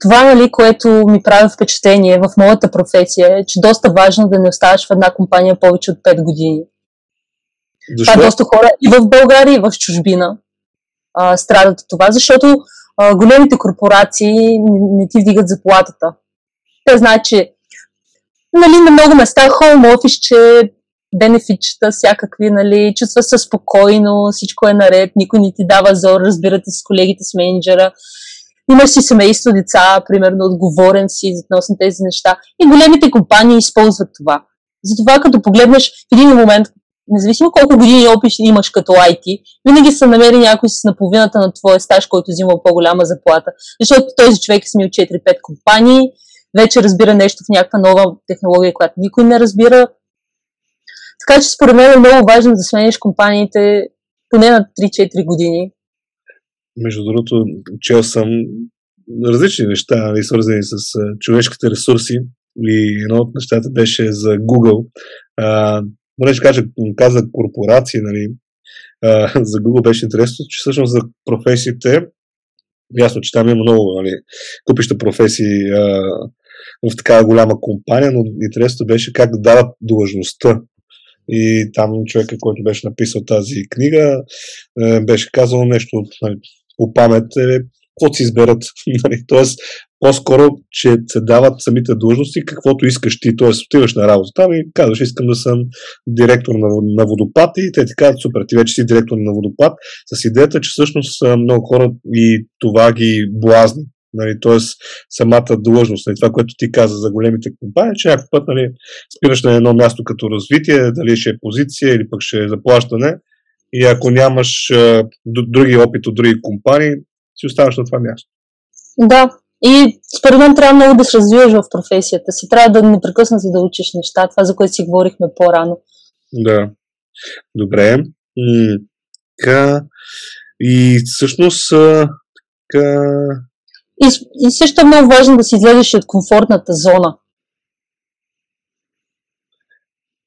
Това, нали, което ми прави впечатление в моята професия е, че доста важно да не оставаш в една компания повече от 5 години. Защо? Това доста хора и в България, и в чужбина а, страдат от това, защото а, големите корпорации не, не ти вдигат заплатата. Те знаят, че нали, на много места home office, че бенефитчета, всякакви, нали, чувства се спокойно, всичко е наред, никой не ти дава зор, разбирате с колегите, с менеджера. Имаш си семейство, деца, примерно, отговорен си относно тези неща. И големите компании използват това. Затова, като погледнеш в един момент, независимо колко години опит имаш като IT, винаги се намери някой с наполовината на твоя стаж, който взима по-голяма заплата. Защото този човек е смил 4-5 компании, вече разбира нещо в някаква нова технология, която никой не разбира. Така че според мен е много важно да смениш компаниите поне на 3-4 години. Между другото, чел съм различни неща, нали, свързани с човешките ресурси. И едно от нещата беше за Google. А, понеже кажа, каза корпорации, нали, а, за Google беше интересно, че всъщност за професиите, ясно, че там има много нали, купища професии а, в такава голяма компания, но интересното беше как да дават длъжността. И там човека, който беше написал тази книга, беше казал нещо нали, по памет, е, каквото си изберат. Нали? Тоест, по-скоро, че се дават самите длъжности, каквото искаш ти. Тоест, отиваш на работа там и казваш, искам да съм директор на, на водопад и те ти казват, супер, ти вече си директор на водопад, с идеята, че всъщност много хора и това ги блазни. Нали, т.е. самата длъжност, нали, това, което ти каза за големите компании, че някакъв път нали, спираш на едно място като развитие, дали ще е позиция или пък ще е заплащане. И ако нямаш а, други опит от други компании, си оставаш на това място. Да, и според мен трябва много да се развиваш в професията си. Трябва да непрекъснато да учиш неща, това за което си говорихме по-рано. Да. Добре. М- И всъщност така... И, и също е много важно да си излезеш от комфортната зона.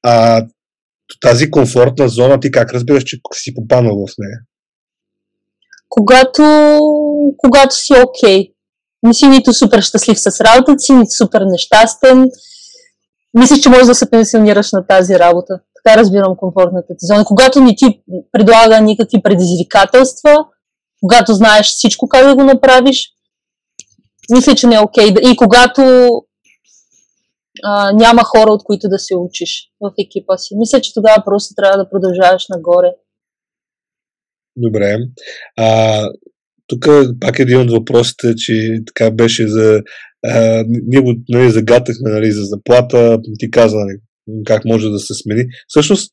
А тази комфортна зона, ти как разбираш, че си попаднал в нея? Когато, когато си окей. Okay. Не си нито супер щастлив с работата си, нито супер нещастен. Мислиш, че можеш да се пенсионираш на тази работа. Така разбирам комфортната ти зона. Когато не ти предлага никакви предизвикателства, когато знаеш всичко как да го направиш, мисля, че не е окей. Okay. И когато а, няма хора, от които да се учиш в екипа си. Мисля, че тогава просто трябва да продължаваш нагоре. Добре. А, тук пак един от въпросите, че така беше за... А, ние го нали, загатахме нали, за заплата, ти каза нали, как може да се смени. Всъщност,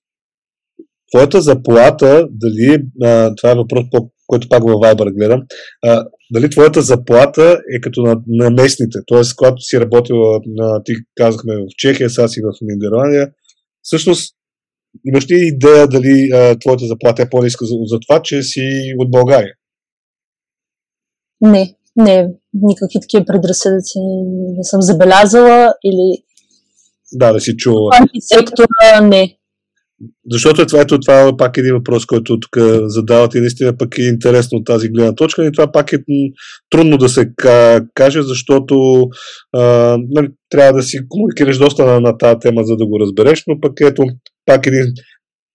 твоята заплата, дали а, това е въпрос, по, който пак във Viber гледам, а, дали твоята заплата е като на, на местните, т.е. когато си работила, на, ти казахме в Чехия, сега си в Нидерландия, всъщност имаш ли идея дали а, твоята заплата е по-ниска за, за това, че си от България? Не, не, никакви такива предразсъдъци не съм забелязала или да, да си чула. Сектора не. Защото това, ето, това е пак един въпрос, който тук задават и наистина пък е интересно от тази гледна точка и това пак е трудно да се каже, защото а, нали, трябва да си комуникираш доста на, на тази тема, за да го разбереш, но пък ето пак един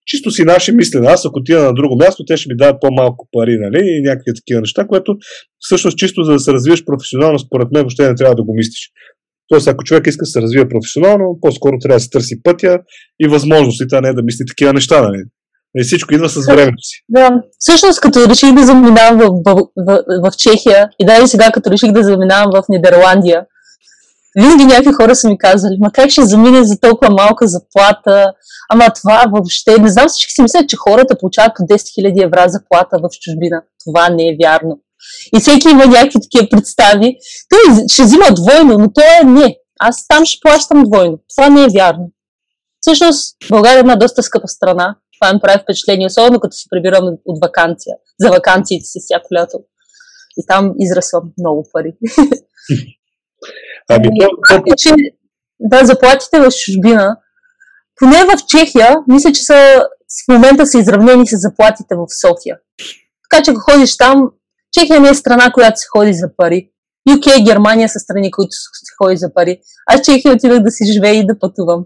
чисто си наши мислени. Аз ако отида на друго място, те ще ми дадат по-малко пари, нали? И някакви такива неща, което всъщност чисто за да се развиеш професионално, според мен въобще не трябва да го мислиш. Тоест, ако човек иска да се развие професионално, по-скоро трябва да се търси пътя и възможностите, а не да мисли такива неща, нали? И всичко идва с времето си. Да. Всъщност, като реших да заминавам в, в, в, в Чехия и даже сега, като реших да заминавам в Нидерландия, винаги някакви хора са ми казали, ма как ще замине за толкова малка заплата, ама това въобще, не знам всички си мислят, че хората получават по 10 000 евра заплата в чужбина. Това не е вярно. И всеки има някакви такива представи. Той ще взима двойно, но той е не. Аз там ще плащам двойно. Това не е вярно. Всъщност, България е една доста скъпа страна. Това ми прави впечатление, особено като се прибирам от вакансия, за вакансиите си всяко лято. И там израсвам много пари. Ами, то, то... Е, че, да, заплатите в чужбина, поне в Чехия, мисля, че са, в момента са изравнени с заплатите в София. Така че ако ходиш там, Чехия не е страна, която се ходи за пари. UK и Германия са страни, които се ходи за пари. Аз Чехия отидах да си живея и да пътувам.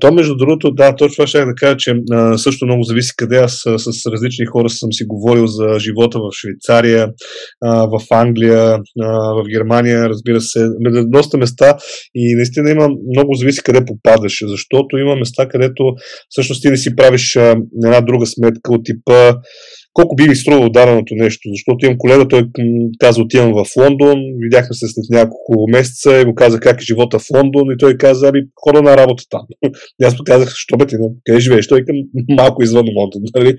То, между другото, да, точно това ще да кажа, че а, също много зависи къде аз а, с различни хора съм си говорил за живота в Швейцария, а, в Англия, а, в Германия, разбира се, доста места и наистина има много зависи къде попадаш, защото има места, където всъщност ти не си правиш а, една друга сметка от типа колко би ви струвало даденото нещо, защото имам колега, той каза, отивам в Лондон, видяхме се след няколко месеца и му каза как е живота в Лондон и той каза, ами хора на работа там. и аз му казах, що бе ти, къде живееш? Той към малко извън Лондон, нали?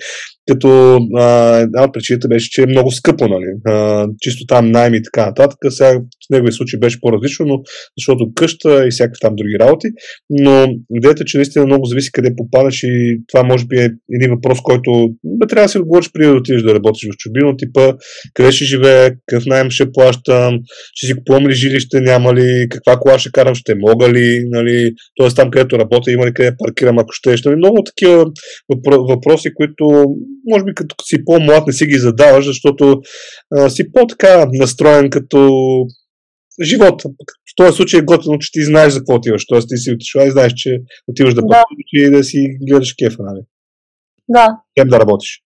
Като а, една от причините беше, че е много скъпо, нали? А, чисто там найми и така нататък. Сега в неговия случай беше по-различно, но защото къща и всякакви там други работи. Но идеята, че наистина много зависи къде попадаш и това може би е един въпрос, който бе, трябва да си отговориш преди да отидеш да работиш в чужбина, типа къде ще живее, какъв найем ще плащам, ще си купувам ли жилище, няма ли, каква кола ще карам, ще мога ли, нали, т.е. там където работя, има ли къде паркирам, ако ще, нали, много такива въпроси, които може би като си по-млад не си ги задаваш, защото а, си по-така настроен като живот. В този случай е готино, че ти знаеш за какво отиваш. Тоест ти си отишла и знаеш, че отиваш да, да. и да си гледаш кефа, нали? Да. Кем да работиш.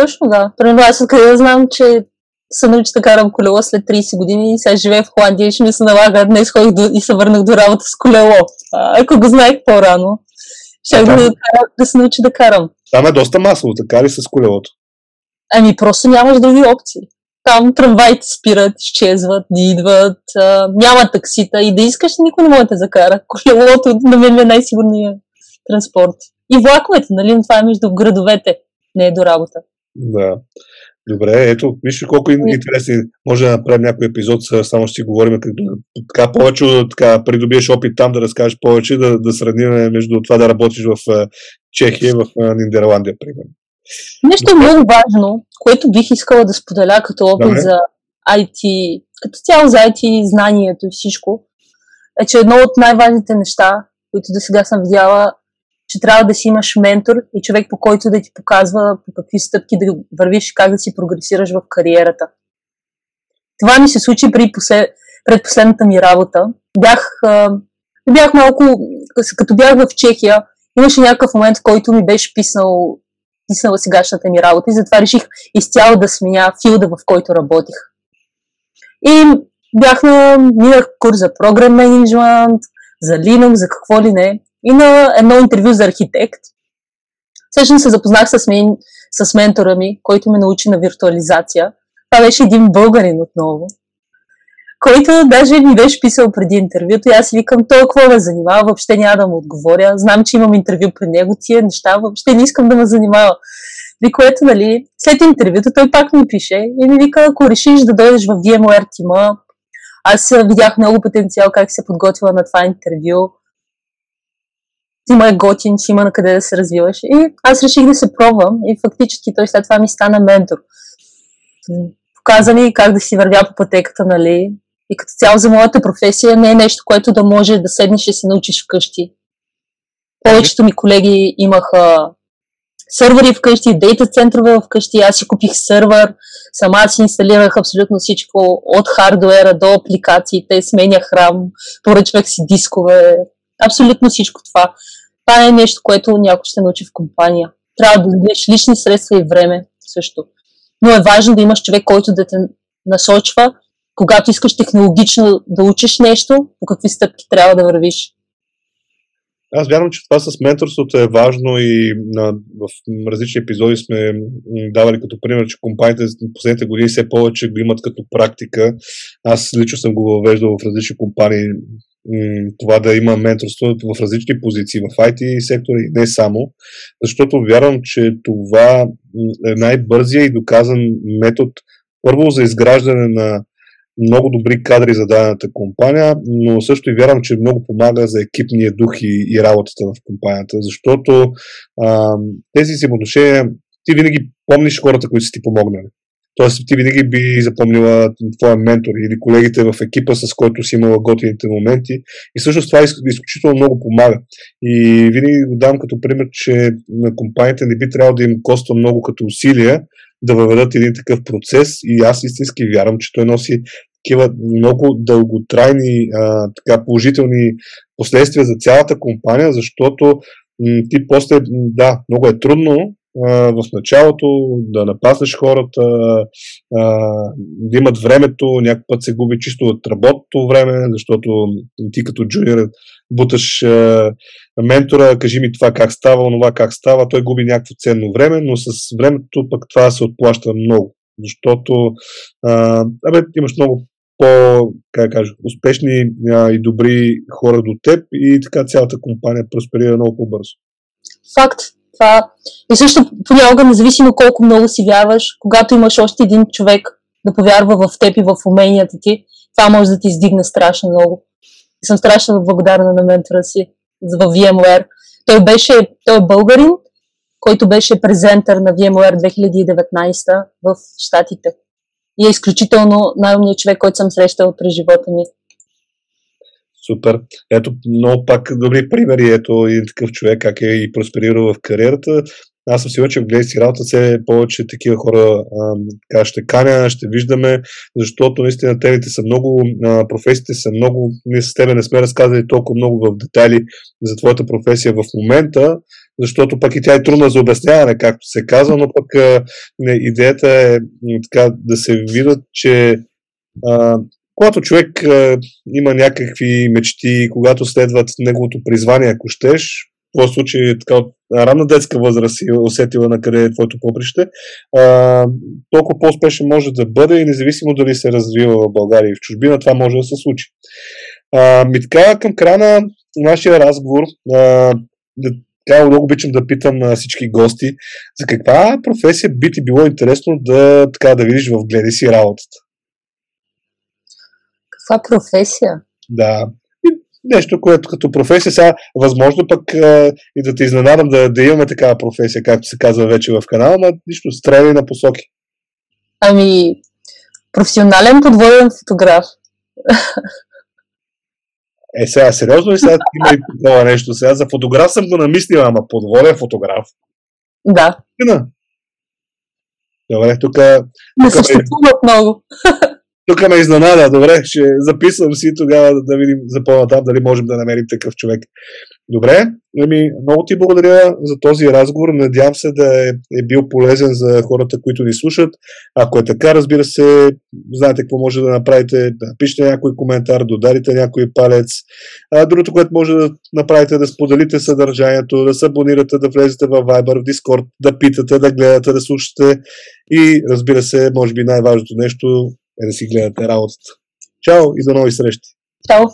Точно да. Примерно аз къде да знам, че се научи да карам колело след 30 години и сега живея в Холандия и ще ми се налага. Днес ходих до, и се върнах до работа с колело. А, ако го знаех по-рано, ще да, да, да се научи да карам. Там е доста масово, така ли с колелото? Ами просто нямаш други опции. Там трамваите спират, изчезват, не идват, а, няма таксита и да искаш, никой не може да закара. Колелото на мен е най-сигурният транспорт. И влаковете, нали? Това е между градовете, не е до работа. Да. Добре, ето, виж колко интересни. Може да направим някой епизод, само ще си говорим като, така повече, така придобиеш опит там да разкажеш повече, да, да сравним между това да работиш в Чехия и в Нидерландия, примерно. Нещо много важно, което бих искала да споделя като опит Добре. за IT, като цяло за IT знанието и всичко, е, че едно от най-важните неща, които до сега съм видяла, че трябва да си имаш ментор и човек по който да ти показва по какви стъпки да вървиш, как да си прогресираш в кариерата. Това ми се случи при послед... пред последната ми работа. Бях, бях малко, като бях в Чехия, имаше някакъв момент, в който ми беше писнал, писнала сегашната ми работа и затова реших изцяло да сменя филда, в който работих. И бях на, минах курс за програм менеджмент, за Linux, за какво ли не и на едно интервю за архитект. Всъщност се запознах с, мен, с ментора ми, който ме научи на виртуализация. Това беше един българин отново, който даже ми беше писал преди интервюто и аз си викам, той какво ме занимава, въобще няма да му отговоря. Знам, че имам интервю при него, тия неща, въобще не искам да ме занимава. При което, нали, след интервюто той пак ми пише и ми вика, ако решиш да дойдеш в VMware тима, аз видях много потенциал как се подготвила на това интервю има е готин, че има на къде да се развиваш. И аз реших да се пробвам и фактически той след това ми стана ментор. Показа ми как да си вървя по пътеката, нали? И като цяло за моята професия не е нещо, което да може да седнеш и се научиш вкъщи. Повечето ми колеги имаха сървъри вкъщи, дейта центрове вкъщи, аз си купих сървър, сама си инсталирах абсолютно всичко от хардуера до апликациите, сменях рам, поръчвах си дискове, абсолютно всичко това. Това е нещо, което някой ще научи в компания. Трябва да дадеш лични средства и време също. Но е важно да имаш човек, който да те насочва, когато искаш технологично да учиш нещо, по какви стъпки трябва да вървиш. Аз вярвам, че това с менторството е важно и на, в различни епизоди сме давали като пример, че компаниите в последните години все повече го имат като практика. Аз лично съм го въвеждал в различни компании това да има менторство в различни позиции в IT сектора и не само, защото вярвам, че това е най-бързия и доказан метод първо за изграждане на много добри кадри за дадената компания, но също и вярвам, че много помага за екипния дух и, и работата в компанията, защото а, тези взаимоотношения ти винаги помниш хората, които са ти помогнали. Тоест ти винаги би запомнила твоя ментор или колегите в екипа, с който си имала готините моменти. И всъщност това изключително много помага. И винаги го дам като пример, че на компаниите не би трябвало да им коства много като усилия да въведат един такъв процес. И аз истински вярвам, че той носи такива много дълготрайни, а, така положителни последствия за цялата компания, защото м- ти после, да, много е трудно, в началото, да напаснеш хората, да имат времето, някакъв път се губи чисто от работното време, защото ти като джуниор буташ ментора, кажи ми това как става, онова как става, той губи някакво ценно време, но с времето пък това се отплаща много, защото а, абе, имаш много по, как кажа, успешни а, и добри хора до теб и така цялата компания просперира много по-бързо. Факт. Това. И също понякога, независимо колко много си вярваш, когато имаш още един човек да повярва в теб и в уменията ти, това може да ти издигне страшно много. И съм страшно благодарна на ментора си в VMware. Той беше, той е българин, който беше презентър на VMware 2019 в Штатите. И е изключително най-умният човек, който съм срещал през живота ми. Супер. Ето много пак добри примери. Ето един такъв човек, как е и просперирал в кариерата. Аз съм сигурен, че в гледай си работа все повече такива хора а, ще каня, ще виждаме, защото наистина темите са много, а, професиите са много, ние с тебе не сме разказали толкова много в детайли за твоята професия в момента, защото пък и тя е трудна за обясняване, както се казва, но пък а, не, идеята е така да се видят, че а, когато човек а, има някакви мечти, когато следват неговото призвание, ако щеш, този случай така от ранна детска възраст си усетила на къде е твоето поприще, а, толкова по-успешен може да бъде и независимо дали се развива в България и в чужбина, това може да се случи. А, ми така към края на нашия разговор, а, да, така много обичам да питам на всички гости, за каква професия би ти било интересно да, така, да видиш в гледа си работата? Каква професия? Да нещо, което като професия сега, възможно пък а, и да те изненадам да, да имаме такава професия, както се казва вече в канала, но нищо, стреляй на посоки. Ами, професионален подводен фотограф. Е, сега, сериозно ли сега има и такова нещо? Сега за фотограф съм го намислил, ама подводен фотограф. Да. Добре, тук... Не съществуват много. Тук ме изненада. Добре, ще записвам си тогава да видим за по-натам дали можем да намерим такъв човек. Добре, ами, много ти благодаря за този разговор. Надявам се да е, е бил полезен за хората, които ни слушат. Ако е така, разбира се, знаете какво може да направите. Да напишете някой коментар, додарите някой палец. А, другото, което може да направите, да споделите съдържанието, да се абонирате, да влезете в Viber, в Discord, да питате, да гледате, да слушате. И разбира се, може би най-важното нещо е да си гледате работата. Чао и до нови срещи! Чао!